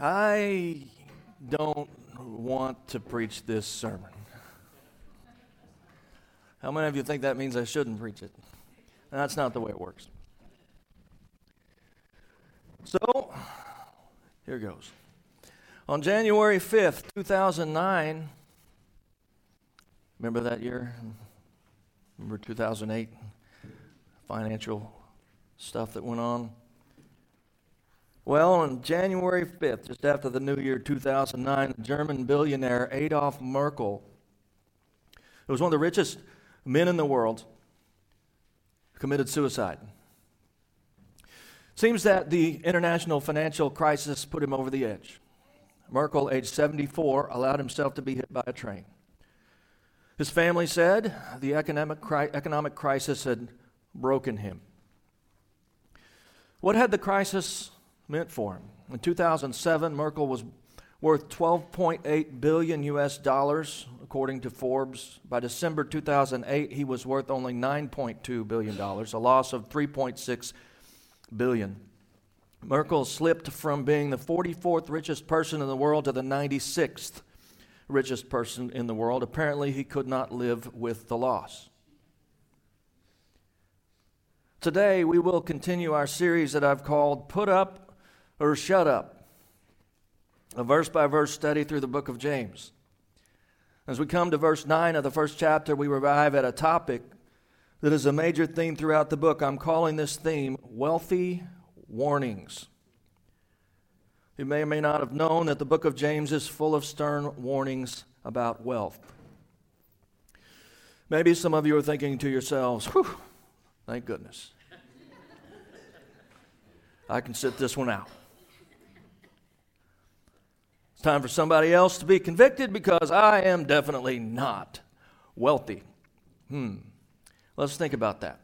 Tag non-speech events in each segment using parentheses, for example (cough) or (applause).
I don't want to preach this sermon. How many of you think that means I shouldn't preach it? That's not the way it works. So, here goes. On January 5th, 2009, remember that year? Remember 2008? Financial stuff that went on? Well, on January 5th, just after the new year 2009, German billionaire Adolf Merckle, who was one of the richest men in the world, committed suicide. Seems that the international financial crisis put him over the edge. Merckle, age 74, allowed himself to be hit by a train. His family said the economic, cri- economic crisis had broken him. What had the crisis meant for him. In 2007, Merckle was worth 12.8 billion US dollars according to Forbes. By December 2008, he was worth only 9.2 billion dollars, a loss of 3.6 billion. Merckle slipped from being the 44th richest person in the world to the 96th richest person in the world. Apparently, he could not live with the loss. Today, we will continue our series that I've called Put Up or shut up. A verse by verse study through the book of James. As we come to verse 9 of the first chapter, we arrive at a topic that is a major theme throughout the book. I'm calling this theme Wealthy Warnings. You may or may not have known that the book of James is full of stern warnings about wealth. Maybe some of you are thinking to yourselves, whew, thank goodness. I can sit this one out. It's time for somebody else to be convicted because I am definitely not wealthy. Hmm. Let's think about that.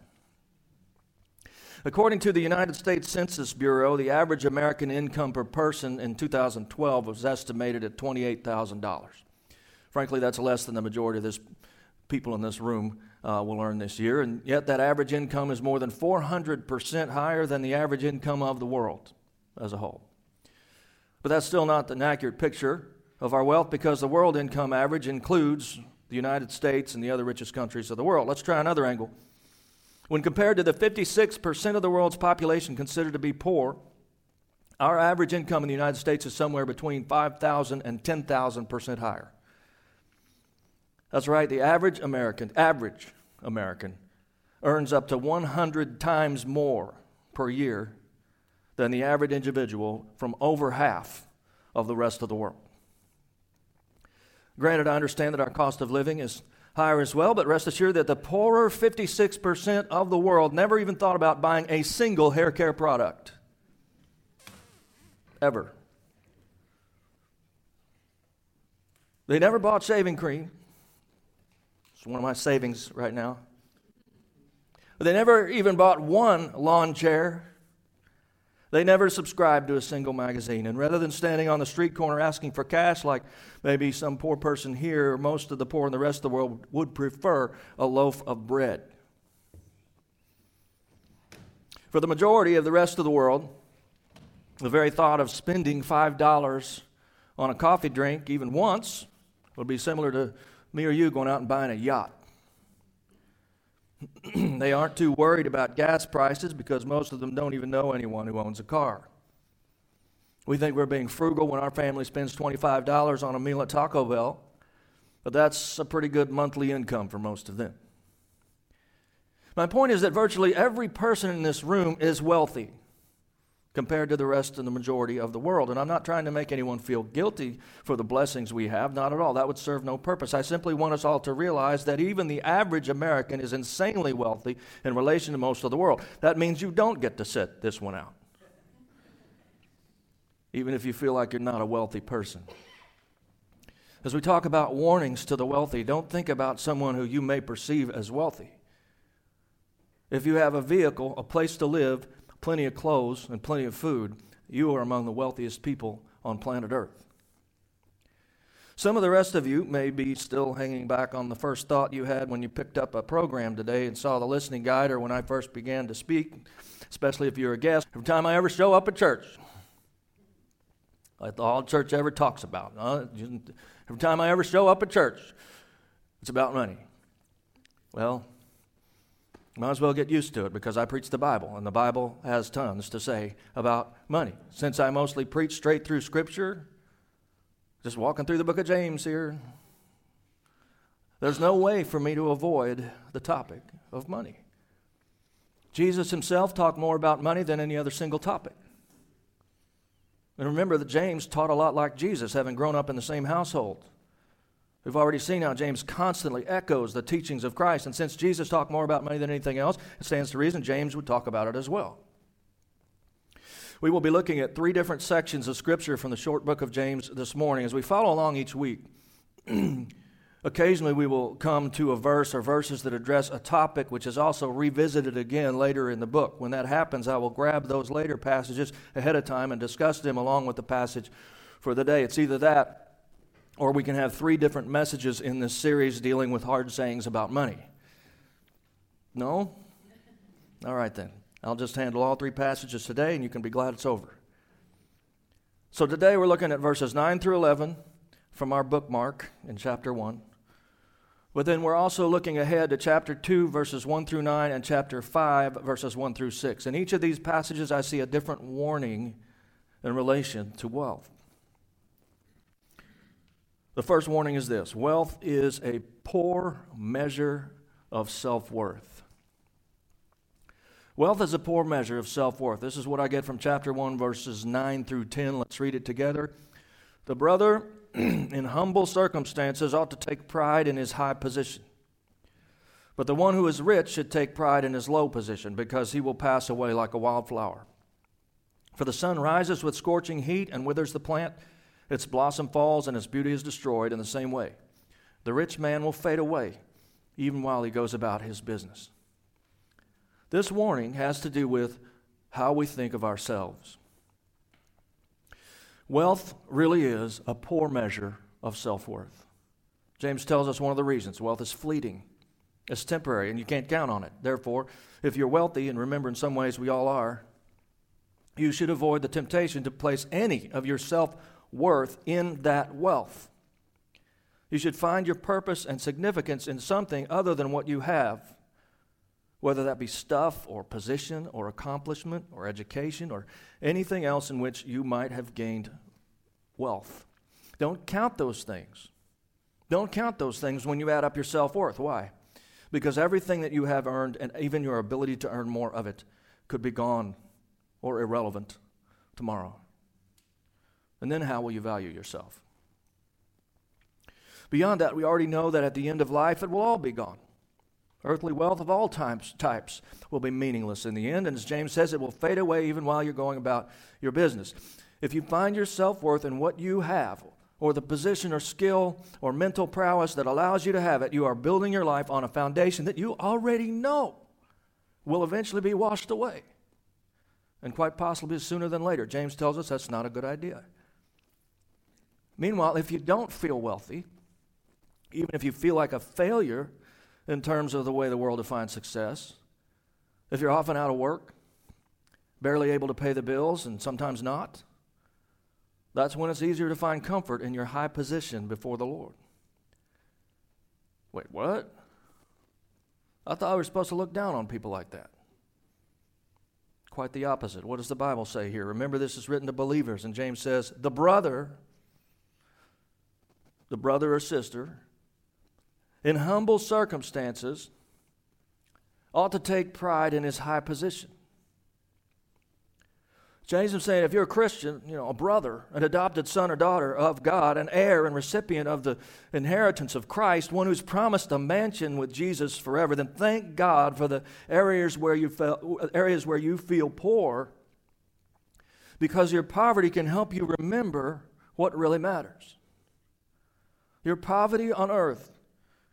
According to the United States Census Bureau, the average American income per person in 2012 was estimated at $28,000. Frankly, that's less than the majority of this people in this room uh, will earn this year, and yet that average income is more than 400% higher than the average income of the world as a whole. But that's still not an accurate picture of our wealth because the world income average includes the United States and the other richest countries of the world. Let's try another angle. When compared to the 56% of the world's population considered to be poor, our average income in the United States is somewhere between 5,000 and 10,000% higher. That's right, the average American, average American, earns up to 100 times more per year than the average individual from over half of the rest of the world. Granted, I understand that our cost of living is higher as well, but rest assured that the poorer 56% of the world never even thought about buying a single hair care product. Ever. They never bought shaving cream. It's one of my savings right now. They never even bought one lawn chair they never subscribed to a single magazine. And rather than standing on the street corner asking for cash, like maybe some poor person here, or most of the poor in the rest of the world would prefer a loaf of bread. For the majority of the rest of the world, the very thought of spending $5 on a coffee drink, even once, would be similar to me or you going out and buying a yacht. (clears throat) they aren't too worried about gas prices because most of them don't even know anyone who owns a car. We think we're being frugal when our family spends $25 on a meal at Taco Bell, but that's a pretty good monthly income for most of them. My point is that virtually every person in this room is wealthy compared to the rest of the majority of the world. And I'm not trying to make anyone feel guilty for the blessings we have, not at all. That would serve no purpose. I simply want us all to realize that even the average American is insanely wealthy in relation to most of the world. That means you don't get to sit this one out, even if you feel like you're not a wealthy person. As we talk about warnings to the wealthy, don't think about someone who you may perceive as wealthy. If you have a vehicle, a place to live, plenty of clothes, and plenty of food, you are among the wealthiest people on planet Earth. Some of the rest of you may be still hanging back on the first thought you had when you picked up a program today and saw the listening guide or when I first began to speak, especially if you're a guest. Every time I ever show up at church, like all church ever talks about. Uh, every time I ever show up at church, it's about money. Well, might as well get used to it because I preach the Bible, and the Bible has tons to say about money. Since I mostly preach straight through Scripture, just walking through the book of James here, there's no way for me to avoid the topic of money. Jesus himself talked more about money than any other single topic. And remember that James taught a lot like Jesus, having grown up in the same household. We've already seen how James constantly echoes the teachings of Christ. And since Jesus talked more about money than anything else, it stands to reason James would talk about it as well. We will be looking at three different sections of Scripture from the short book of James this morning as we follow along each week. (clears throat) Occasionally, we will come to a verse or verses that address a topic which is also revisited again later in the book. When that happens, I will grab those later passages ahead of time and discuss them along with the passage for the day. It's either that or we can have three different messages in this series dealing with hard sayings about money. No? All right, then. I'll just handle all three passages today, and you can be glad it's over. So today we're looking at verses 9 through 11 from our bookmark in chapter 1. But then we're also looking ahead to chapter 2, verses 1 through 9, and chapter 5, verses 1 through 6. In each of these passages, I see a different warning in relation to wealth. The first warning is this wealth is a poor measure of self worth. Wealth is a poor measure of self worth. This is what I get from chapter 1, verses 9 through 10. Let's read it together. The brother (clears throat) in humble circumstances ought to take pride in his high position. But the one who is rich should take pride in his low position, because he will pass away like a wildflower. For the sun rises with scorching heat and withers the plant, its blossom falls, and its beauty is destroyed in the same way. The rich man will fade away, even while he goes about his business. This warning has to do with how we think of ourselves. Wealth really is a poor measure of self worth. James tells us one of the reasons wealth is fleeting, it's temporary, and you can't count on it. Therefore, if you're wealthy, and remember in some ways we all are, you should avoid the temptation to place any of your self worth in that wealth. You should find your purpose and significance in something other than what you have, whether that be stuff or position or accomplishment or education or anything else in which you might have gained wealth. Don't count those things. Don't count those things when you add up your self worth. Why? Because everything that you have earned, and even your ability to earn more of it, could be gone or irrelevant tomorrow. And then how will you value yourself? Beyond that, we already know that at the end of life, it will all be gone. Earthly wealth of all types, types will be meaningless in the end, and as James says, it will fade away even while you're going about your business. If you find your self worth in what you have, or the position or skill or mental prowess that allows you to have it, you are building your life on a foundation that you already know will eventually be washed away. And quite possibly sooner than later. James tells us that's not a good idea. Meanwhile, if you don't feel wealthy, even if you feel like a failure in terms of the way the world defines success. If you're often out of work, barely able to pay the bills, and sometimes not, that's when it's easier to find comfort in your high position before the Lord. Wait, what? I thought we were supposed to look down on people like that. Quite the opposite. What does the Bible say here? Remember, this is written to believers, and James says, The brother, the brother or sister, in humble circumstances ought to take pride in his high position. James is saying if you're a Christian, you know, a brother, an adopted son or daughter of God, an heir and recipient of the inheritance of Christ, one who's promised a mansion with Jesus forever, then thank God for the areas where you feel, areas where you feel poor because your poverty can help you remember what really matters. Your poverty on earth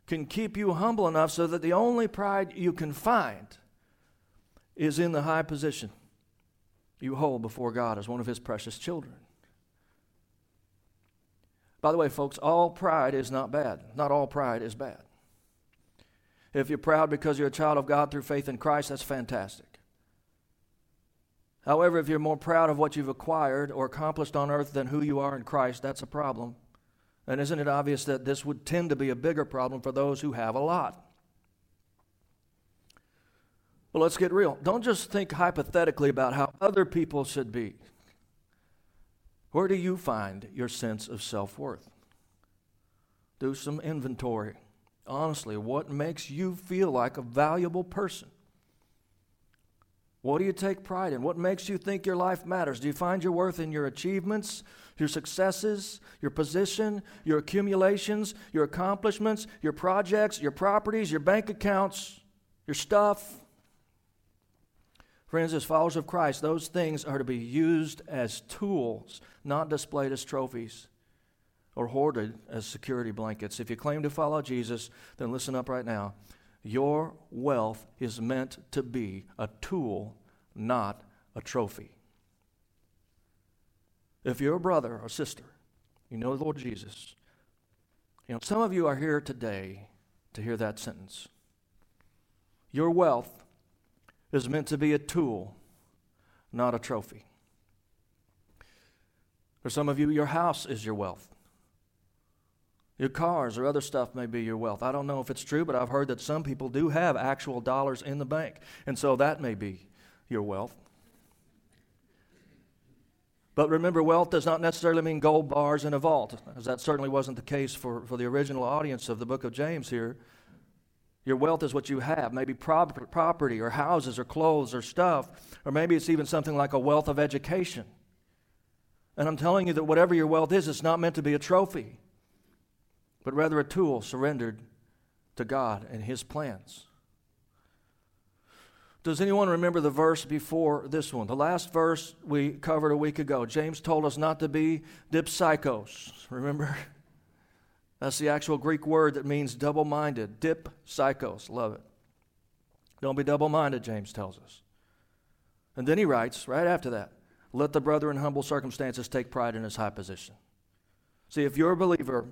can keep you humble enough so that the only pride you can find is in the high position you hold before God as one of His precious children. By the way, folks, all pride is not bad. Not all pride is bad. If you're proud because you're a child of God through faith in Christ, that's fantastic. However, if you're more proud of what you've acquired or accomplished on earth than who you are in Christ, that's a problem. And isn't it obvious that this would tend to be a bigger problem for those who have a lot? Well, let's get real. Don't just think hypothetically about how other people should be. Where do you find your sense of self worth? Do some inventory. Honestly, what makes you feel like a valuable person? What do you take pride in? What makes you think your life matters? Do you find your worth in your achievements, your successes, your position, your accumulations, your accomplishments, your projects, your properties, your bank accounts, your stuff? Friends, as followers of Christ, those things are to be used as tools, not displayed as trophies or hoarded as security blankets. If you claim to follow Jesus, then listen up right now. Your wealth is meant to be a tool, not a trophy. If you're a brother or sister, you know the Lord Jesus. You know, some of you are here today to hear that sentence. Your wealth is meant to be a tool, not a trophy. For some of you, your house is your wealth. Your cars or other stuff may be your wealth. I don't know if it's true, but I've heard that some people do have actual dollars in the bank. And so that may be your wealth. But remember, wealth does not necessarily mean gold bars in a vault, as that certainly wasn't the case for, for the original audience of the book of James here. Your wealth is what you have, maybe property or houses or clothes or stuff, or maybe it's even something like a wealth of education. And I'm telling you that whatever your wealth is, it's not meant to be a trophy, but rather a tool surrendered to God and His plans. Does anyone remember the verse before this one? The last verse we covered a week ago. James told us not to be dipsychos. Remember? (laughs) That's the actual Greek word that means double minded. Dip psychos. Love it. Don't be double minded, James tells us. And then he writes, right after that, let the brother in humble circumstances take pride in his high position. See, if you're a believer,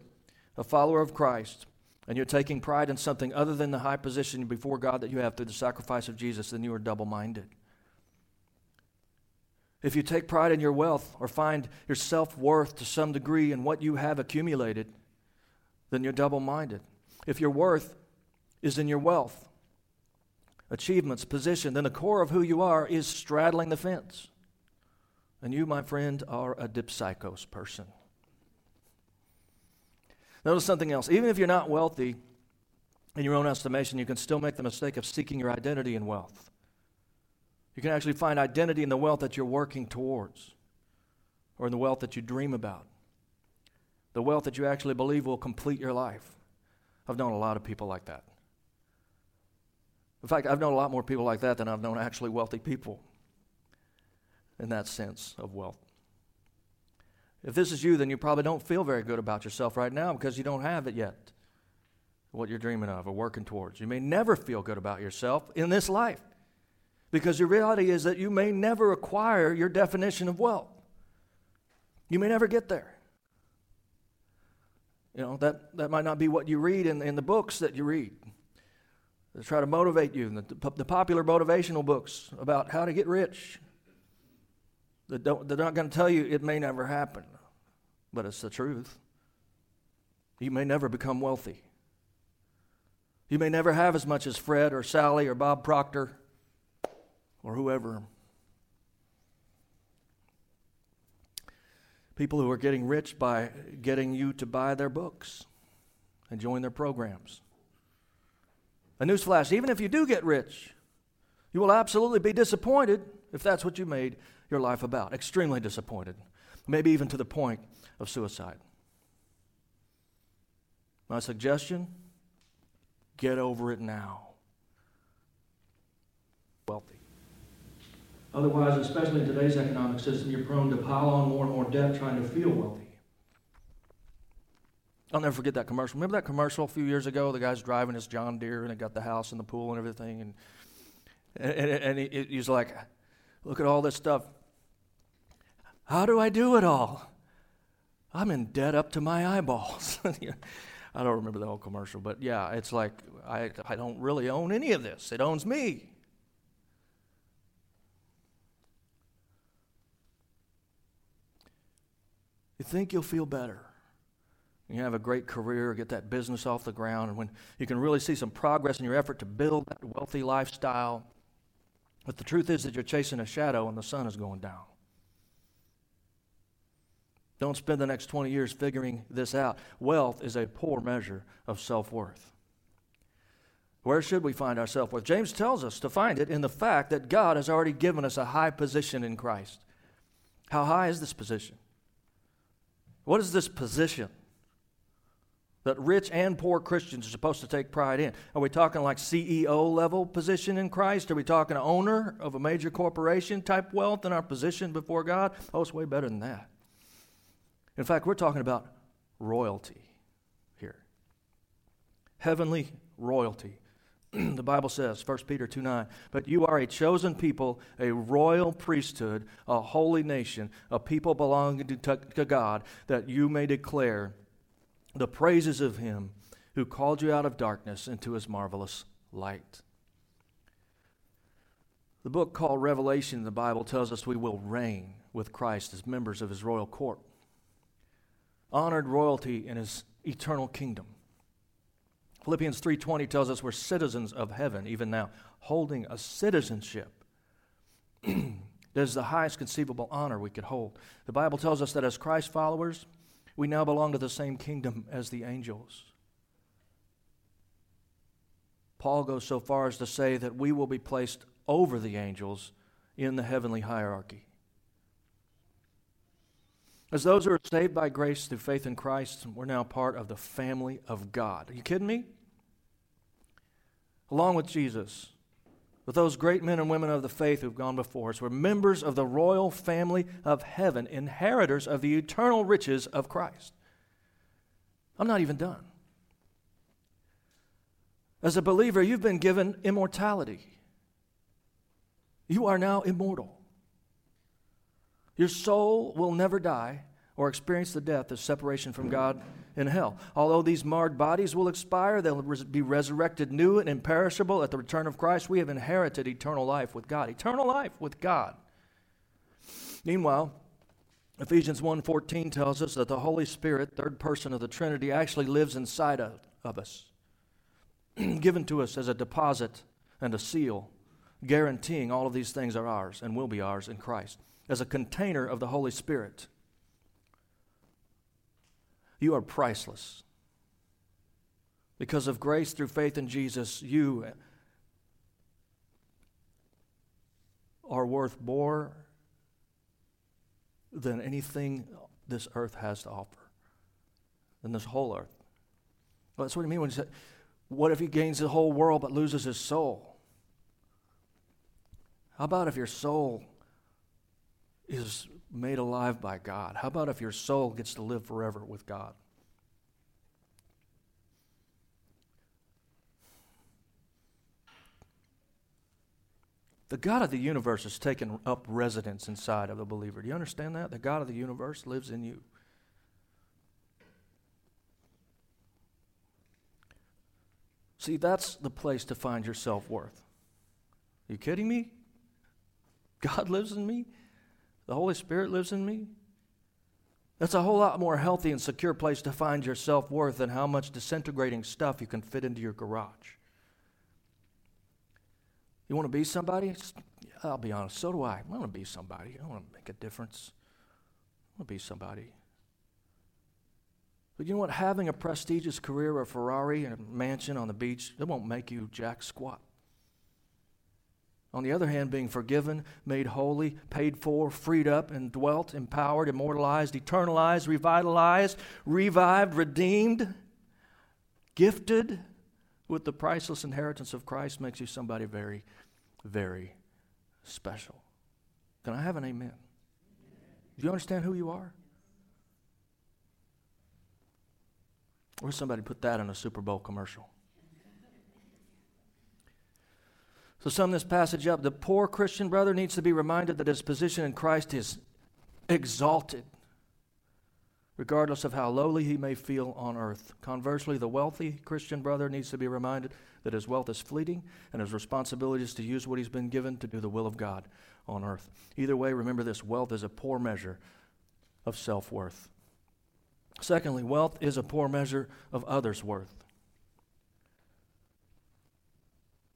a follower of Christ, and you're taking pride in something other than the high position before God that you have through the sacrifice of Jesus, then you are double minded. If you take pride in your wealth or find your self worth to some degree in what you have accumulated, then you're double minded. If your worth is in your wealth, achievements, position, then the core of who you are is straddling the fence. And you, my friend, are a dipsychos person. Notice something else. Even if you're not wealthy in your own estimation, you can still make the mistake of seeking your identity in wealth. You can actually find identity in the wealth that you're working towards or in the wealth that you dream about the wealth that you actually believe will complete your life. I've known a lot of people like that. In fact, I've known a lot more people like that than I've known actually wealthy people in that sense of wealth. If this is you, then you probably don't feel very good about yourself right now because you don't have it yet. What you're dreaming of or working towards. You may never feel good about yourself in this life because the reality is that you may never acquire your definition of wealth. You may never get there. You know, that, that might not be what you read in, in the books that you read. They try to motivate you. The, the popular motivational books about how to get rich. They don't, they're not going to tell you it may never happen, but it's the truth. You may never become wealthy. You may never have as much as Fred or Sally or Bob Proctor or whoever. people who are getting rich by getting you to buy their books and join their programs. A newsflash even if you do get rich, you will absolutely be disappointed if that's what you made your life about. Extremely disappointed, maybe even to the point of suicide. My suggestion get over it now. Wealthy. Otherwise, especially in today's economic system, you're prone to pile on more and more debt trying to feel wealthy. I'll never forget that commercial. Remember that commercial a few years ago? The guy's driving his John Deere and it got the house and the pool and everything. And, and, and he, he's like, look at all this stuff. How do I do it all? I'm in debt up to my eyeballs. (laughs) I don't remember the whole commercial, but yeah, it's like I, I don't really own any of this. It owns me. You think you'll feel better. You have a great career, get that business off the ground, and when you can really see some progress in your effort to build that wealthy lifestyle. But the truth is that you're chasing a shadow and the sun is going down. Don't spend the next 20 years figuring this out. Wealth is a poor measure of self worth. Where should we find our self worth? James tells us to find it in the fact that God has already given us a high position in Christ. How high is this position? What is this position that rich and poor Christians are supposed to take pride in? Are we talking like CEO level position in Christ? Are we talking owner of a major corporation type wealth in our position before God? Oh, it's way better than that. In fact, we're talking about royalty here. Heavenly royalty. (clears throat) the Bible says, 1 Peter 2 9, but you are a chosen people, a royal priesthood, a holy nation, a people belonging to, to God, that you may declare the praises of him who called you out of darkness into his marvelous light. The book called Revelation in the Bible tells us we will reign with Christ as members of his royal court honored royalty in his eternal kingdom. Philippians 3:20 tells us we're citizens of heaven even now, holding a citizenship (clears throat) that is the highest conceivable honor we could hold. The Bible tells us that as Christ followers, we now belong to the same kingdom as the angels. Paul goes so far as to say that we will be placed over the angels in the heavenly hierarchy. As those who are saved by grace through faith in Christ, we're now part of the family of God. Are you kidding me? Along with Jesus, with those great men and women of the faith who've gone before us, we're members of the royal family of heaven, inheritors of the eternal riches of Christ. I'm not even done. As a believer, you've been given immortality. You are now immortal. Your soul will never die or experience the death of separation from God in hell. Although these marred bodies will expire, they'll be resurrected new and imperishable at the return of Christ. We have inherited eternal life with God. Eternal life with God. Meanwhile, Ephesians 1:14 tells us that the Holy Spirit, third person of the Trinity, actually lives inside of, of us, (clears throat) given to us as a deposit and a seal, guaranteeing all of these things are ours and will be ours in Christ as a container of the Holy Spirit. You are priceless. Because of grace through faith in Jesus, you are worth more than anything this earth has to offer, than this whole earth. Well, that's what you mean when you say, What if he gains the whole world but loses his soul? How about if your soul is made alive by God? How about if your soul gets to live forever with God? The God of the universe has taken up residence inside of the believer. Do you understand that? The God of the universe lives in you. See, that's the place to find your self worth. You kidding me? (laughs) God lives in me? The Holy Spirit lives in me. That's a whole lot more healthy and secure place to find your self worth than how much disintegrating stuff you can fit into your garage. You want to be somebody? I'll be honest, so do I. I want to be somebody. I want to make a difference. I want to be somebody. But you know what? Having a prestigious career, a Ferrari, and a mansion on the beach, it won't make you jack squat. On the other hand, being forgiven, made holy, paid for, freed up, and dwelt, empowered, immortalized, eternalized, revitalized, revived, redeemed, gifted with the priceless inheritance of Christ makes you somebody very, very special. Can I have an amen? Do you understand who you are? Or somebody put that in a Super Bowl commercial. So, sum this passage up. The poor Christian brother needs to be reminded that his position in Christ is exalted, regardless of how lowly he may feel on earth. Conversely, the wealthy Christian brother needs to be reminded that his wealth is fleeting and his responsibility is to use what he's been given to do the will of God on earth. Either way, remember this wealth is a poor measure of self worth. Secondly, wealth is a poor measure of others' worth.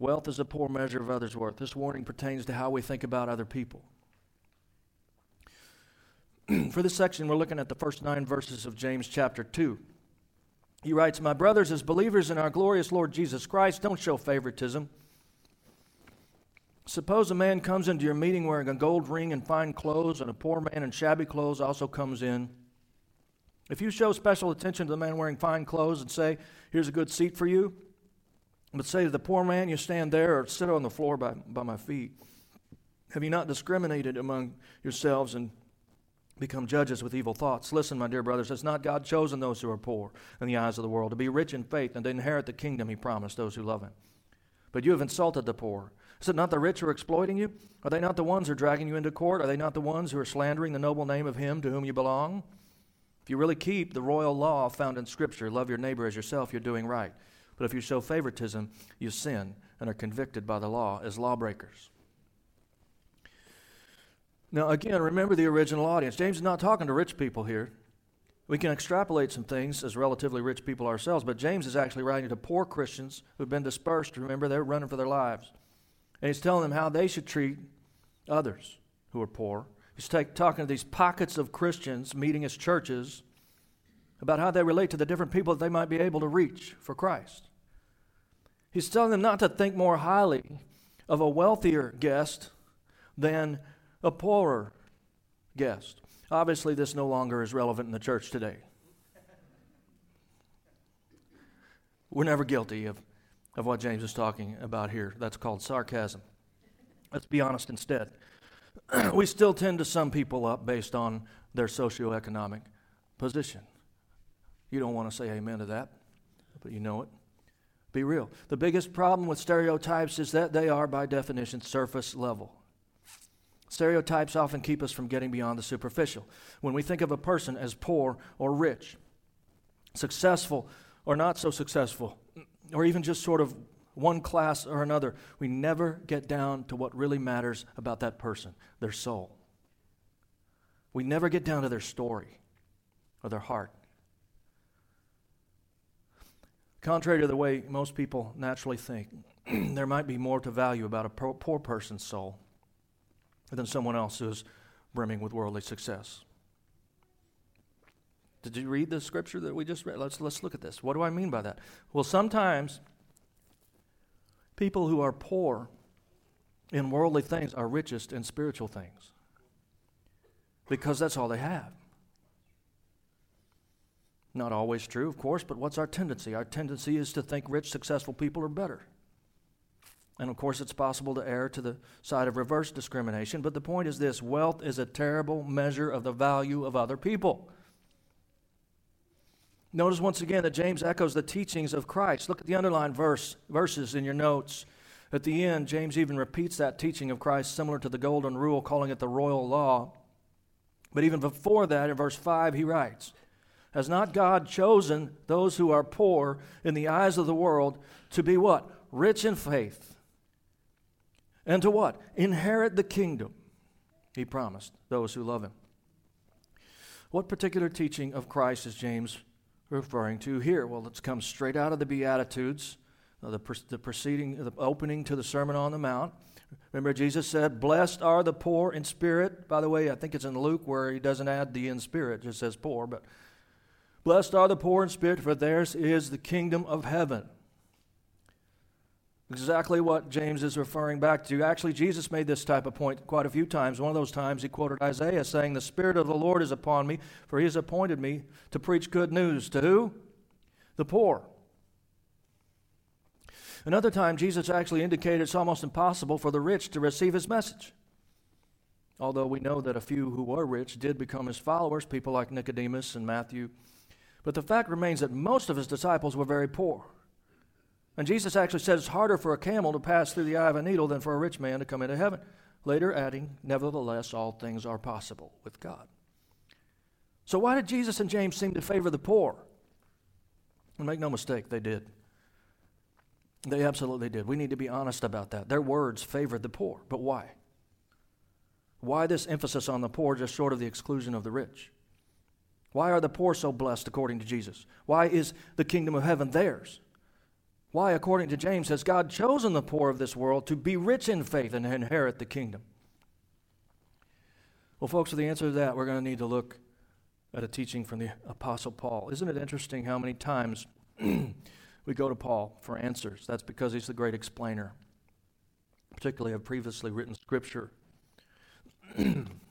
Wealth is a poor measure of others' worth. This warning pertains to how we think about other people. (clears throat) For this section, we're looking at the first nine verses of James chapter 2. He writes, My brothers, as believers in our glorious Lord Jesus Christ, don't show favoritism. Suppose a man comes into your meeting wearing a gold ring and fine clothes, and a poor man in shabby clothes also comes in. If you show special attention to the man wearing fine clothes and say, Here's a good seat for you, but say to the poor man, You stand there or sit on the floor by, by my feet. Have you not discriminated among yourselves and become judges with evil thoughts? Listen, my dear brothers, has not God chosen those who are poor in the eyes of the world to be rich in faith and to inherit the kingdom he promised those who love him? But you have insulted the poor. Is it not the rich who are exploiting you? Are they not the ones who are dragging you into court? Are they not the ones who are slandering the noble name of him to whom you belong? If you really keep the royal law found in Scripture, love your neighbor as yourself, you're doing right. But if you show favoritism, you sin and are convicted by the law as lawbreakers. Now, again, remember the original audience. James is not talking to rich people here. We can extrapolate some things as relatively rich people ourselves, but James is actually writing to poor Christians who've been dispersed. Remember, they're running for their lives. And he's telling them how they should treat others who are poor. He's take, talking to these pockets of Christians meeting as churches about how they relate to the different people that they might be able to reach for Christ. He's telling them not to think more highly of a wealthier guest than a poorer guest. Obviously, this no longer is relevant in the church today. We're never guilty of, of what James is talking about here. That's called sarcasm. Let's be honest instead. (clears throat) we still tend to sum people up based on their socioeconomic position. You don't want to say amen to that, but you know it. Be real. The biggest problem with stereotypes is that they are, by definition, surface level. Stereotypes often keep us from getting beyond the superficial. When we think of a person as poor or rich, successful or not so successful, or even just sort of one class or another, we never get down to what really matters about that person their soul. We never get down to their story or their heart. Contrary to the way most people naturally think, (clears throat) there might be more to value about a poor person's soul than someone else who is brimming with worldly success. Did you read the scripture that we just read? Let's, let's look at this. What do I mean by that? Well, sometimes people who are poor in worldly things are richest in spiritual things because that's all they have. Not always true, of course, but what's our tendency? Our tendency is to think rich, successful people are better. And of course, it's possible to err to the side of reverse discrimination, but the point is this wealth is a terrible measure of the value of other people. Notice once again that James echoes the teachings of Christ. Look at the underlined verse, verses in your notes. At the end, James even repeats that teaching of Christ, similar to the golden rule, calling it the royal law. But even before that, in verse 5, he writes, has not God chosen those who are poor in the eyes of the world to be what? Rich in faith. And to what? Inherit the kingdom he promised those who love him. What particular teaching of Christ is James referring to here? Well, it's come straight out of the Beatitudes, uh, the, the preceding, the opening to the Sermon on the Mount. Remember, Jesus said, Blessed are the poor in spirit. By the way, I think it's in Luke where he doesn't add the in spirit, just says poor, but Blessed are the poor in spirit, for theirs is the kingdom of heaven. Exactly what James is referring back to. Actually, Jesus made this type of point quite a few times. One of those times he quoted Isaiah saying, The Spirit of the Lord is upon me, for he has appointed me to preach good news. To who? The poor. Another time, Jesus actually indicated it's almost impossible for the rich to receive his message. Although we know that a few who were rich did become his followers, people like Nicodemus and Matthew but the fact remains that most of his disciples were very poor. And Jesus actually said it's harder for a camel to pass through the eye of a needle than for a rich man to come into heaven. Later, adding, Nevertheless, all things are possible with God. So, why did Jesus and James seem to favor the poor? And make no mistake, they did. They absolutely did. We need to be honest about that. Their words favored the poor. But why? Why this emphasis on the poor just short of the exclusion of the rich? Why are the poor so blessed according to Jesus? Why is the kingdom of heaven theirs? Why, according to James, has God chosen the poor of this world to be rich in faith and inherit the kingdom? Well, folks, for the answer to that, we're going to need to look at a teaching from the Apostle Paul. Isn't it interesting how many times (clears throat) we go to Paul for answers? That's because he's the great explainer, particularly of previously written scripture. (clears throat)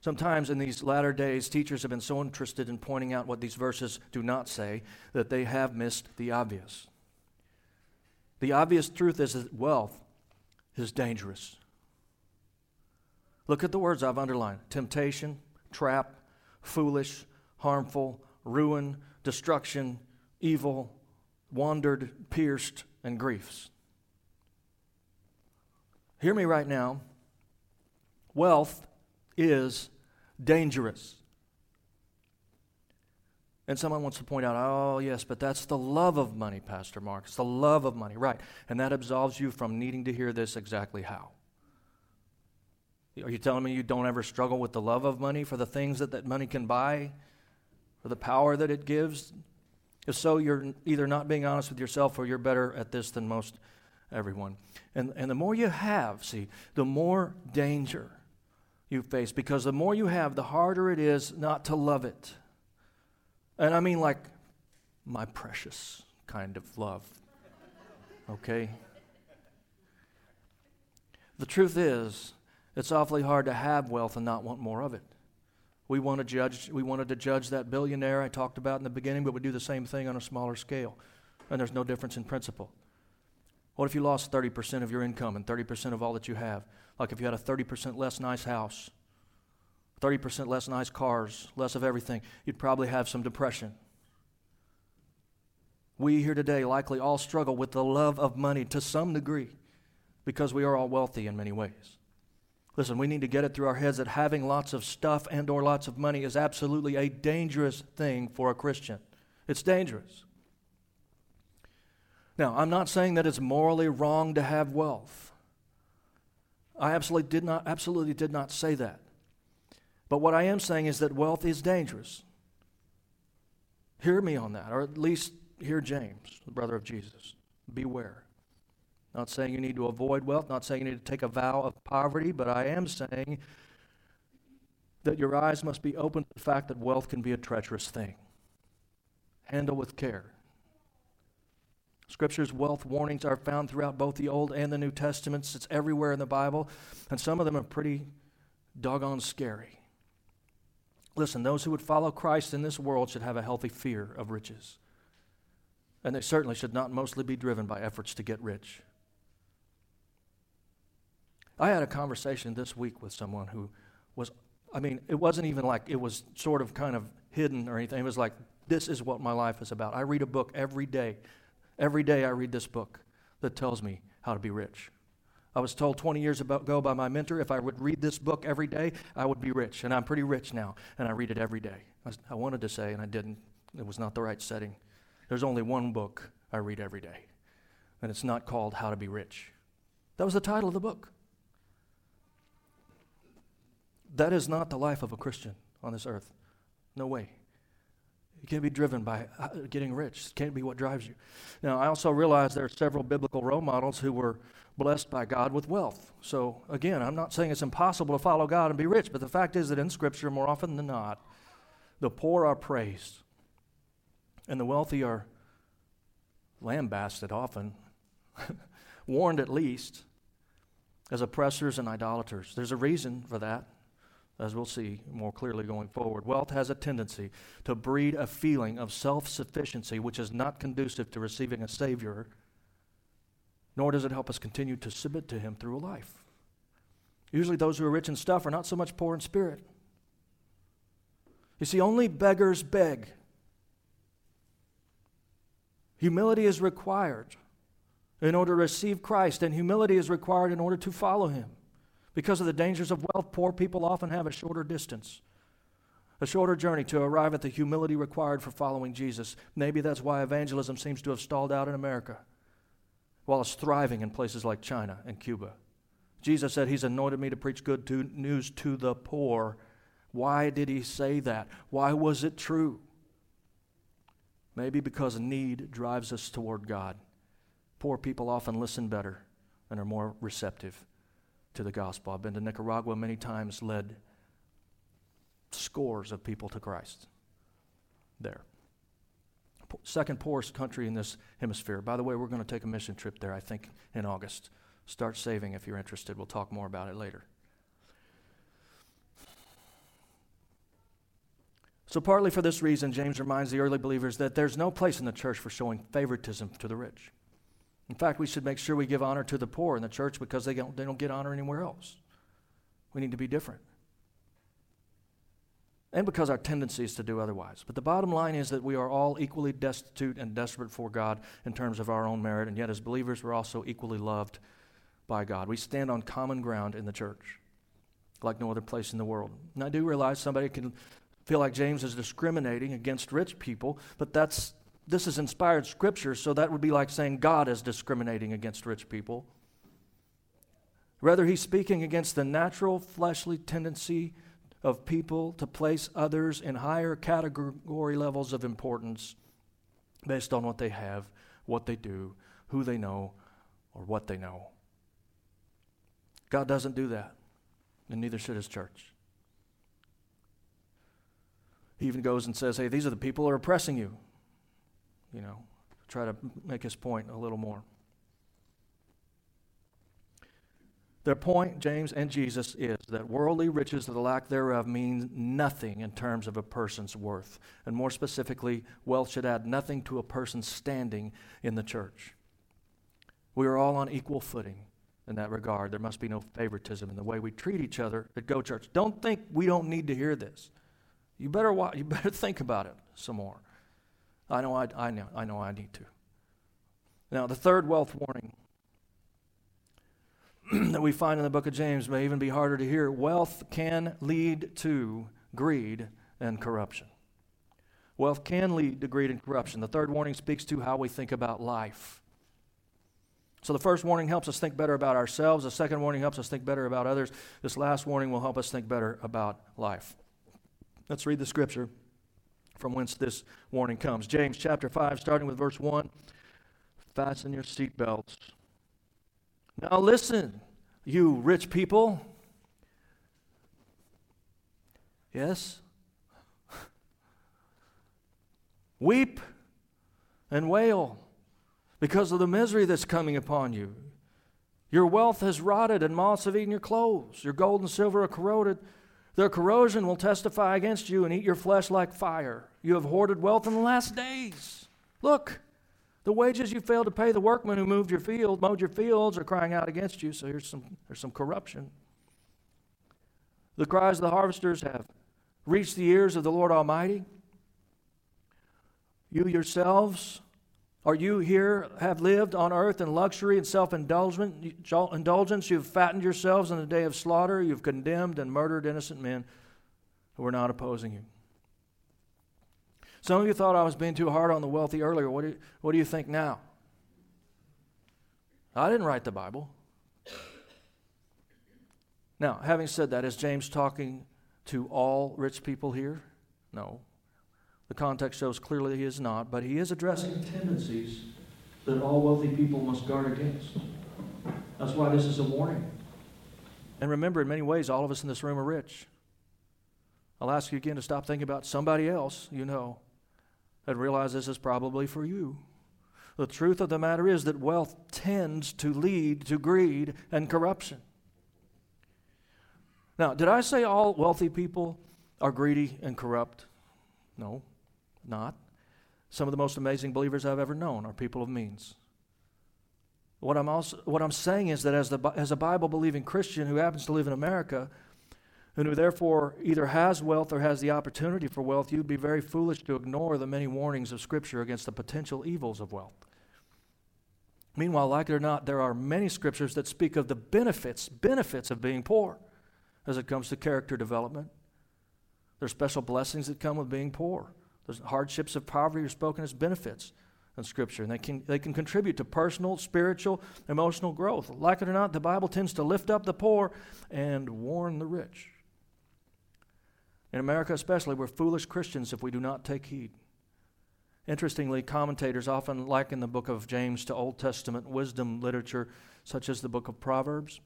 Sometimes in these latter days, teachers have been so interested in pointing out what these verses do not say that they have missed the obvious. The obvious truth is that wealth is dangerous. Look at the words I've underlined temptation, trap, foolish, harmful, ruin, destruction, evil, wandered, pierced, and griefs. Hear me right now. Wealth is dangerous. And someone wants to point out, oh, yes, but that's the love of money, Pastor Mark. It's the love of money. Right. And that absolves you from needing to hear this exactly how. Are you telling me you don't ever struggle with the love of money for the things that that money can buy, for the power that it gives? If so, you're either not being honest with yourself or you're better at this than most everyone. And, and the more you have, see, the more danger you face because the more you have, the harder it is not to love it. And I mean, like, my precious kind of love. Okay? The truth is, it's awfully hard to have wealth and not want more of it. We want to judge, we wanted to judge that billionaire I talked about in the beginning, but we do the same thing on a smaller scale. And there's no difference in principle. What if you lost 30% of your income and 30% of all that you have? Like if you had a 30% less nice house, 30% less nice cars, less of everything, you'd probably have some depression. We here today likely all struggle with the love of money to some degree because we are all wealthy in many ways. Listen, we need to get it through our heads that having lots of stuff and or lots of money is absolutely a dangerous thing for a Christian. It's dangerous. Now, I'm not saying that it's morally wrong to have wealth. I absolutely did not absolutely did not say that. But what I am saying is that wealth is dangerous. Hear me on that, or at least hear James, the brother of Jesus. Beware. Not saying you need to avoid wealth, not saying you need to take a vow of poverty, but I am saying that your eyes must be open to the fact that wealth can be a treacherous thing. Handle with care. Scripture's wealth warnings are found throughout both the Old and the New Testaments. It's everywhere in the Bible, and some of them are pretty doggone scary. Listen, those who would follow Christ in this world should have a healthy fear of riches. And they certainly should not mostly be driven by efforts to get rich. I had a conversation this week with someone who was, I mean, it wasn't even like it was sort of kind of hidden or anything. It was like, this is what my life is about. I read a book every day. Every day I read this book that tells me how to be rich. I was told 20 years ago by my mentor if I would read this book every day, I would be rich. And I'm pretty rich now, and I read it every day. I wanted to say, and I didn't. It was not the right setting. There's only one book I read every day, and it's not called How to Be Rich. That was the title of the book. That is not the life of a Christian on this earth. No way. You can't be driven by uh, getting rich. It can't be what drives you. Now, I also realize there are several biblical role models who were blessed by God with wealth. So, again, I'm not saying it's impossible to follow God and be rich, but the fact is that in Scripture, more often than not, the poor are praised and the wealthy are lambasted often, (laughs) warned at least, as oppressors and idolaters. There's a reason for that as we'll see more clearly going forward. Wealth has a tendency to breed a feeling of self sufficiency, which is not conducive to receiving a Savior, nor does it help us continue to submit to Him through life. Usually, those who are rich in stuff are not so much poor in spirit. You see, only beggars beg. Humility is required in order to receive Christ, and humility is required in order to follow him. Because of the dangers of wealth, poor people often have a shorter distance, a shorter journey to arrive at the humility required for following Jesus. Maybe that's why evangelism seems to have stalled out in America, while it's thriving in places like China and Cuba. Jesus said, He's anointed me to preach good to news to the poor. Why did He say that? Why was it true? Maybe because need drives us toward God. Poor people often listen better and are more receptive to the gospel. I've been to Nicaragua many times, led scores of people to Christ there. Second poorest country in this hemisphere. By the way, we're going to take a mission trip there, I think, in August. Start saving if you're interested. We'll talk more about it later. So, partly for this reason, James reminds the early believers that there's no place in the church for showing favoritism to the rich. In fact, we should make sure we give honor to the poor in the church because they don't, they don't get honor anywhere else. We need to be different. And because our tendency is to do otherwise. But the bottom line is that we are all equally destitute and desperate for God in terms of our own merit, and yet as believers, we're also equally loved by God. We stand on common ground in the church like no other place in the world. And I do realize somebody can feel like James is discriminating against rich people, but that's this is inspired scripture, so that would be like saying God is discriminating against rich people. Rather, he's speaking against the natural fleshly tendency of people to place others in higher category levels of importance based on what they have, what they do, who they know, or what they know. God doesn't do that, and neither should his church. He even goes and says, Hey, these are the people who are oppressing you you know, try to make his point a little more. Their point, James and Jesus, is that worldly riches or the lack thereof means nothing in terms of a person's worth. And more specifically, wealth should add nothing to a person's standing in the church. We are all on equal footing in that regard. There must be no favoritism in the way we treat each other at Go Church. Don't think we don't need to hear this. You better, watch, you better (laughs) think about it some more. I know I, I know I know I need to. Now, the third wealth warning (clears throat) that we find in the book of James may even be harder to hear. Wealth can lead to greed and corruption. Wealth can lead to greed and corruption. The third warning speaks to how we think about life. So the first warning helps us think better about ourselves. The second warning helps us think better about others. This last warning will help us think better about life. Let's read the scripture from whence this warning comes. James chapter 5, starting with verse 1. Fasten your seatbelts. Now listen, you rich people. Yes? (laughs) Weep and wail because of the misery that's coming upon you. Your wealth has rotted, and moths have eaten your clothes. Your gold and silver are corroded their corrosion will testify against you and eat your flesh like fire. You have hoarded wealth in the last days. Look, the wages you failed to pay the workmen who moved your field, mowed your fields, are crying out against you. So here's some, there's some corruption. The cries of the harvesters have reached the ears of the Lord Almighty. You yourselves or you here have lived on earth in luxury and self indulgence. You've fattened yourselves in the day of slaughter. You've condemned and murdered innocent men who were not opposing you. Some of you thought I was being too hard on the wealthy earlier. What do you, what do you think now? I didn't write the Bible. Now, having said that, is James talking to all rich people here? No. The context shows clearly he is not, but he is addressing tendencies that all wealthy people must guard against. That's why this is a warning. And remember, in many ways, all of us in this room are rich. I'll ask you again to stop thinking about somebody else you know and realize this is probably for you. The truth of the matter is that wealth tends to lead to greed and corruption. Now, did I say all wealthy people are greedy and corrupt? No not. Some of the most amazing believers I've ever known are people of means. What I'm, also, what I'm saying is that as, the, as a Bible believing Christian who happens to live in America, and who therefore either has wealth or has the opportunity for wealth, you'd be very foolish to ignore the many warnings of Scripture against the potential evils of wealth. Meanwhile, like it or not, there are many scriptures that speak of the benefits, benefits of being poor as it comes to character development. There's special blessings that come with being poor. There's hardships of poverty are spoken as benefits in Scripture, and they can, they can contribute to personal, spiritual, emotional growth. Like it or not, the Bible tends to lift up the poor and warn the rich. In America, especially, we're foolish Christians if we do not take heed. Interestingly, commentators often liken the book of James to Old Testament wisdom literature, such as the book of Proverbs.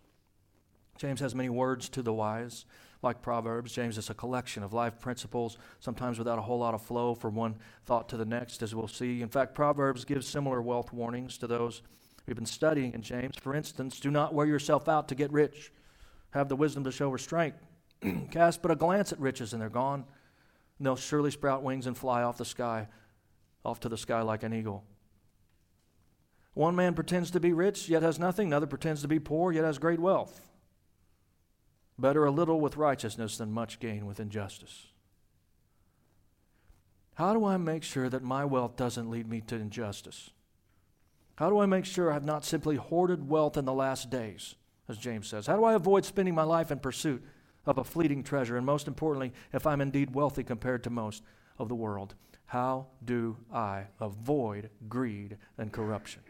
James has many words to the wise. Like Proverbs, James is a collection of life principles, sometimes without a whole lot of flow from one thought to the next, as we'll see. In fact, Proverbs gives similar wealth warnings to those we've been studying in James. For instance, do not wear yourself out to get rich. Have the wisdom to show restraint. (clears throat) Cast but a glance at riches, and they're gone. And they'll surely sprout wings and fly off the sky, off to the sky like an eagle. One man pretends to be rich, yet has nothing. Another pretends to be poor, yet has great wealth. Better a little with righteousness than much gain with injustice. How do I make sure that my wealth doesn't lead me to injustice? How do I make sure I've not simply hoarded wealth in the last days, as James says? How do I avoid spending my life in pursuit of a fleeting treasure? And most importantly, if I'm indeed wealthy compared to most of the world, how do I avoid greed and corruption?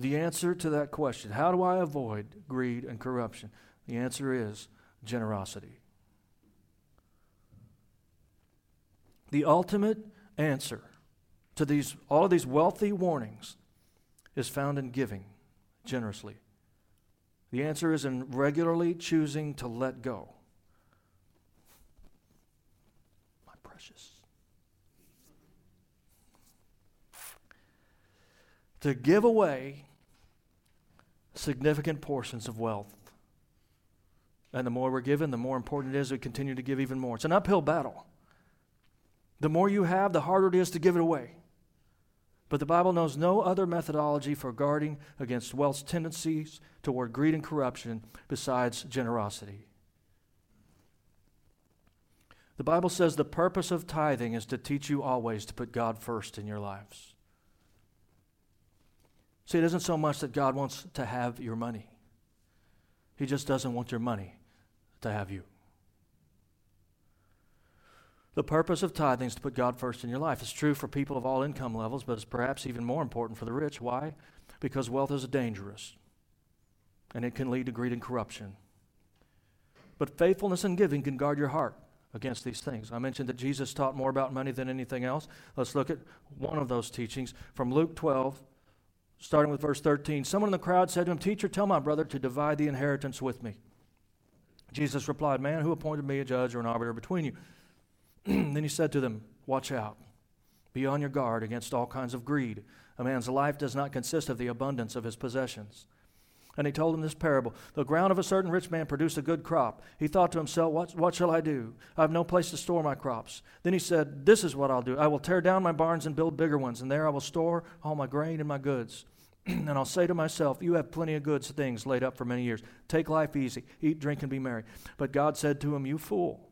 The answer to that question, how do I avoid greed and corruption? The answer is generosity. The ultimate answer to these, all of these wealthy warnings is found in giving generously. The answer is in regularly choosing to let go. My precious. To give away significant portions of wealth. And the more we're given, the more important it is we continue to give even more. It's an uphill battle. The more you have, the harder it is to give it away. But the Bible knows no other methodology for guarding against wealth's tendencies toward greed and corruption besides generosity. The Bible says the purpose of tithing is to teach you always to put God first in your lives. See, it isn't so much that God wants to have your money, He just doesn't want your money to have you. The purpose of tithing is to put God first in your life. It's true for people of all income levels, but it's perhaps even more important for the rich. Why? Because wealth is dangerous and it can lead to greed and corruption. But faithfulness and giving can guard your heart against these things. I mentioned that Jesus taught more about money than anything else. Let's look at one of those teachings from Luke 12, starting with verse 13. Someone in the crowd said to him, Teacher, tell my brother to divide the inheritance with me. Jesus replied, Man, who appointed me a judge or an arbiter between you? (clears throat) then he said to them, Watch out. Be on your guard against all kinds of greed. A man's life does not consist of the abundance of his possessions. And he told him this parable The ground of a certain rich man produced a good crop. He thought to himself, what, what shall I do? I have no place to store my crops. Then he said, This is what I'll do. I will tear down my barns and build bigger ones, and there I will store all my grain and my goods. (clears throat) and I'll say to myself, You have plenty of good things laid up for many years. Take life easy, eat, drink, and be merry. But God said to him, You fool.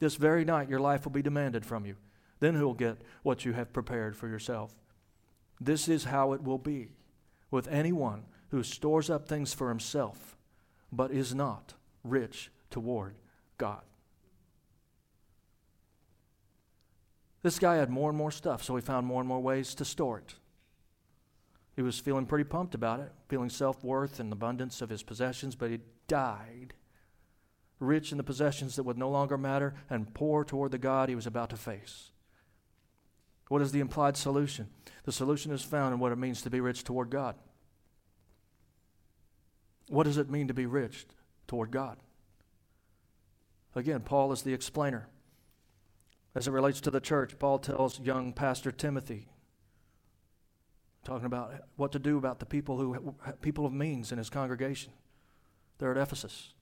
This very night your life will be demanded from you. Then who will get what you have prepared for yourself? This is how it will be with anyone who stores up things for himself, but is not rich toward God. This guy had more and more stuff, so he found more and more ways to store it. He was feeling pretty pumped about it, feeling self worth and abundance of his possessions, but he died rich in the possessions that would no longer matter, and poor toward the God he was about to face. What is the implied solution? The solution is found in what it means to be rich toward God. What does it mean to be rich toward God? Again, Paul is the explainer. As it relates to the church, Paul tells young Pastor Timothy, talking about what to do about the people who people of means in his congregation. They're at Ephesus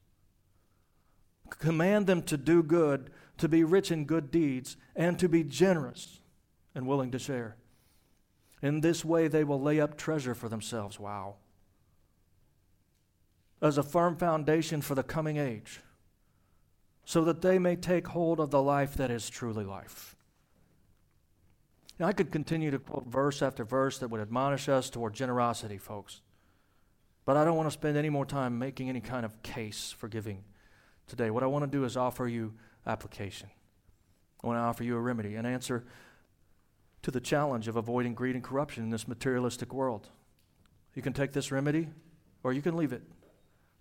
command them to do good, to be rich in good deeds, and to be generous and willing to share. In this way, they will lay up treasure for themselves. Wow. As a firm foundation for the coming age, so that they may take hold of the life that is truly life. Now, I could continue to quote verse after verse that would admonish us toward generosity, folks. But I don't want to spend any more time making any kind of case for giving today. What I want to do is offer you application. I want to offer you a remedy, an answer to the challenge of avoiding greed and corruption in this materialistic world. You can take this remedy or you can leave it.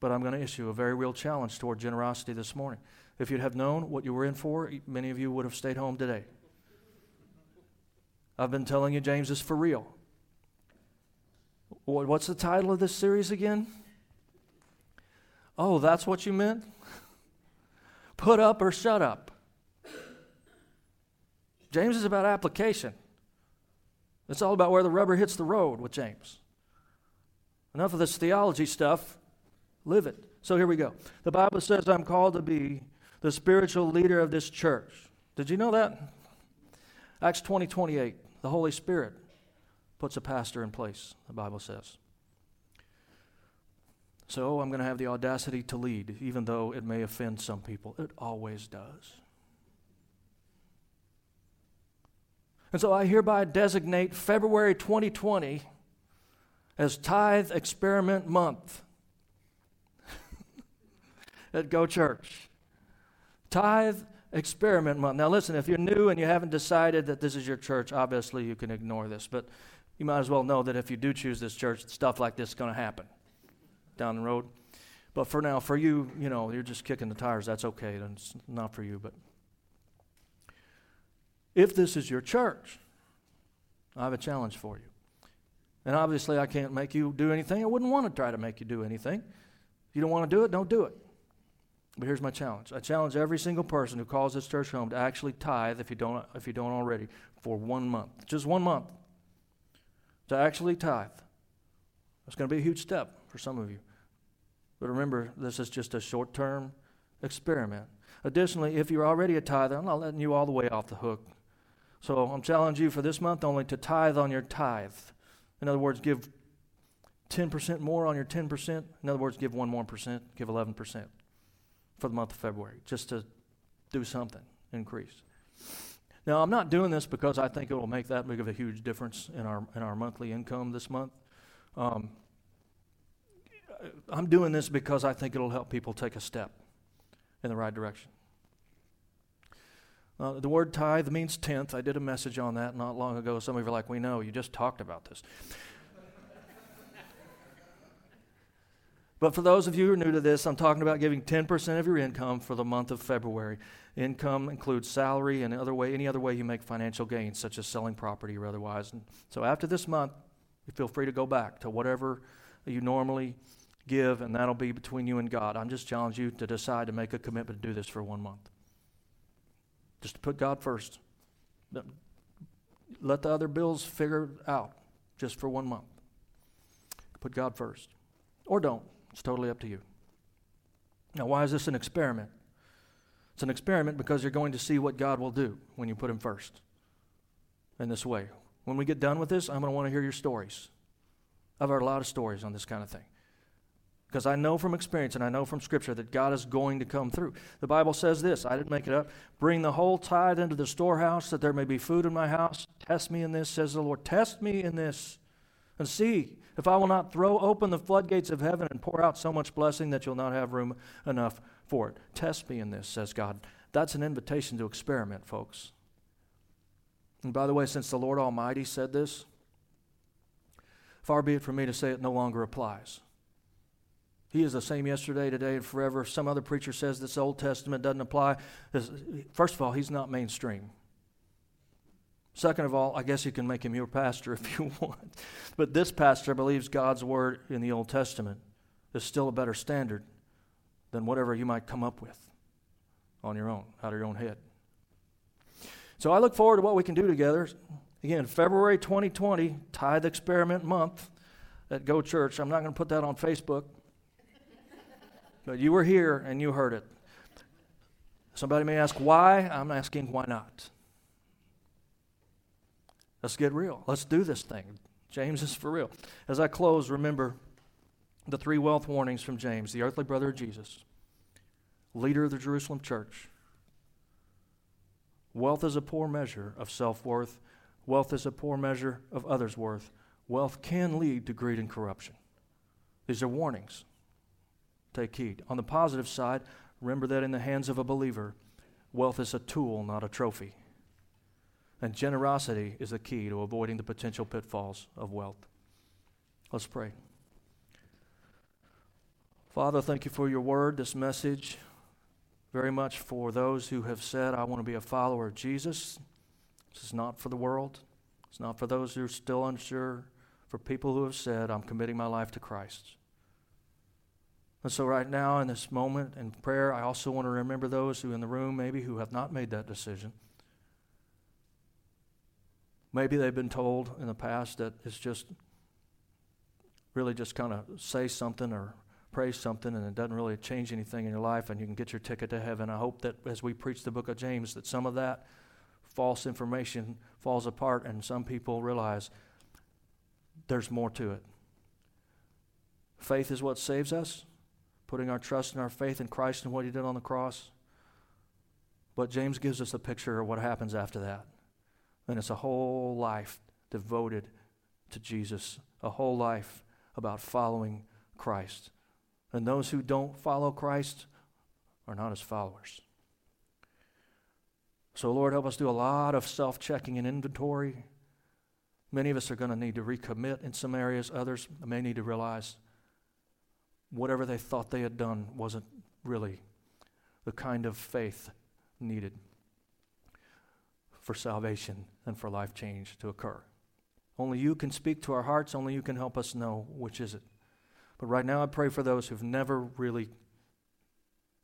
But I'm going to issue a very real challenge toward generosity this morning. If you'd have known what you were in for, many of you would have stayed home today. I've been telling you, James is for real. What's the title of this series again? Oh, that's what you meant? Put up or shut up. James is about application. It's all about where the rubber hits the road with James. Enough of this theology stuff. Live it. So here we go. The Bible says I'm called to be the spiritual leader of this church. Did you know that? Acts 20 28. The Holy Spirit puts a pastor in place, the Bible says. So I'm going to have the audacity to lead, even though it may offend some people. It always does. And so I hereby designate February 2020 as Tithe Experiment Month at Go Church. Tithe Experiment Month. Now, listen, if you're new and you haven't decided that this is your church, obviously you can ignore this. But you might as well know that if you do choose this church, stuff like this is going to happen down the road. But for now, for you, you know, you're just kicking the tires. That's okay. It's not for you. But if this is your church, I have a challenge for you. And obviously, I can't make you do anything. I wouldn't want to try to make you do anything. If you don't want to do it, don't do it. But here's my challenge. I challenge every single person who calls this church home to actually tithe, if you don't, if you don't already, for one month. Just one month. To actually tithe. That's going to be a huge step for some of you. But remember, this is just a short term experiment. Additionally, if you're already a tither, I'm not letting you all the way off the hook. So I'm challenging you for this month only to tithe on your tithe. In other words, give 10% more on your 10%. In other words, give one more percent, give 11% for the month of February, just to do something, increase. Now, I'm not doing this because I think it will make that big of a huge difference in our, in our monthly income this month. Um, I'm doing this because I think it'll help people take a step in the right direction. Uh, the word tithe means tenth. I did a message on that not long ago. Some of you are like, we know, you just talked about this. But for those of you who are new to this, I'm talking about giving 10% of your income for the month of February. Income includes salary and other way, any other way you make financial gains, such as selling property or otherwise. And so after this month, you feel free to go back to whatever you normally give, and that'll be between you and God. I'm just challenging you to decide to make a commitment to do this for one month. Just to put God first. Let the other bills figure out just for one month. Put God first. Or don't. It's totally up to you. Now, why is this an experiment? It's an experiment because you're going to see what God will do when you put Him first in this way. When we get done with this, I'm going to want to hear your stories. I've heard a lot of stories on this kind of thing. Because I know from experience and I know from Scripture that God is going to come through. The Bible says this I didn't make it up. Bring the whole tithe into the storehouse that there may be food in my house. Test me in this, says the Lord. Test me in this and see if I will not throw open the floodgates of heaven and pour out so much blessing that you'll not have room enough for it. Test me in this, says God. That's an invitation to experiment, folks. And by the way, since the Lord Almighty said this, far be it from me to say it no longer applies. He is the same yesterday, today, and forever. If some other preacher says this Old Testament doesn't apply, first of all, he's not mainstream. Second of all, I guess you can make him your pastor if (laughs) you want. But this pastor believes God's word in the Old Testament is still a better standard than whatever you might come up with on your own, out of your own head. So I look forward to what we can do together. Again, February 2020, Tithe Experiment Month at Go Church. I'm not going to put that on Facebook. But you were here and you heard it. Somebody may ask why. I'm asking why not. Let's get real. Let's do this thing. James is for real. As I close, remember the three wealth warnings from James, the earthly brother of Jesus, leader of the Jerusalem church. Wealth is a poor measure of self worth. Wealth is a poor measure of others' worth. Wealth can lead to greed and corruption. These are warnings. Take heed. On the positive side, remember that in the hands of a believer, wealth is a tool, not a trophy. And generosity is the key to avoiding the potential pitfalls of wealth. Let's pray. Father, thank you for your word, this message. Very much for those who have said, I want to be a follower of Jesus. This is not for the world. It's not for those who are still unsure. For people who have said, I'm committing my life to Christ. And so, right now, in this moment in prayer, I also want to remember those who in the room maybe who have not made that decision. Maybe they've been told in the past that it's just really just kind of say something or pray something and it doesn't really change anything in your life and you can get your ticket to heaven. I hope that as we preach the book of James that some of that false information falls apart and some people realize there's more to it. Faith is what saves us, putting our trust and our faith in Christ and what he did on the cross. But James gives us a picture of what happens after that. And it's a whole life devoted to Jesus, a whole life about following Christ. And those who don't follow Christ are not his followers. So, Lord, help us do a lot of self checking and inventory. Many of us are going to need to recommit in some areas. Others may need to realize whatever they thought they had done wasn't really the kind of faith needed for salvation and for life change to occur. Only you can speak to our hearts, only you can help us know which is it. But right now, I pray for those who've never really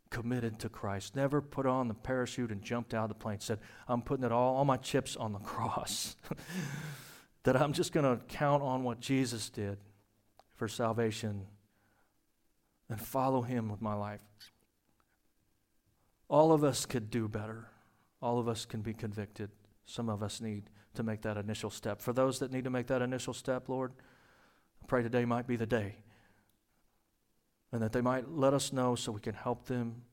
committed to Christ, never put on the parachute and jumped out of the plane, said, I'm putting it all, all my chips on the cross. (laughs) that I'm just going to count on what Jesus did for salvation and follow him with my life. All of us could do better. All of us can be convicted. Some of us need to make that initial step. For those that need to make that initial step, Lord, I pray today might be the day. And that they might let us know so we can help them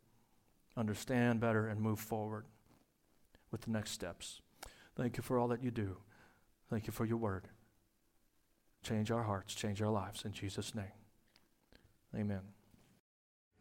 understand better and move forward with the next steps. Thank you for all that you do. Thank you for your word. Change our hearts, change our lives. In Jesus' name. Amen.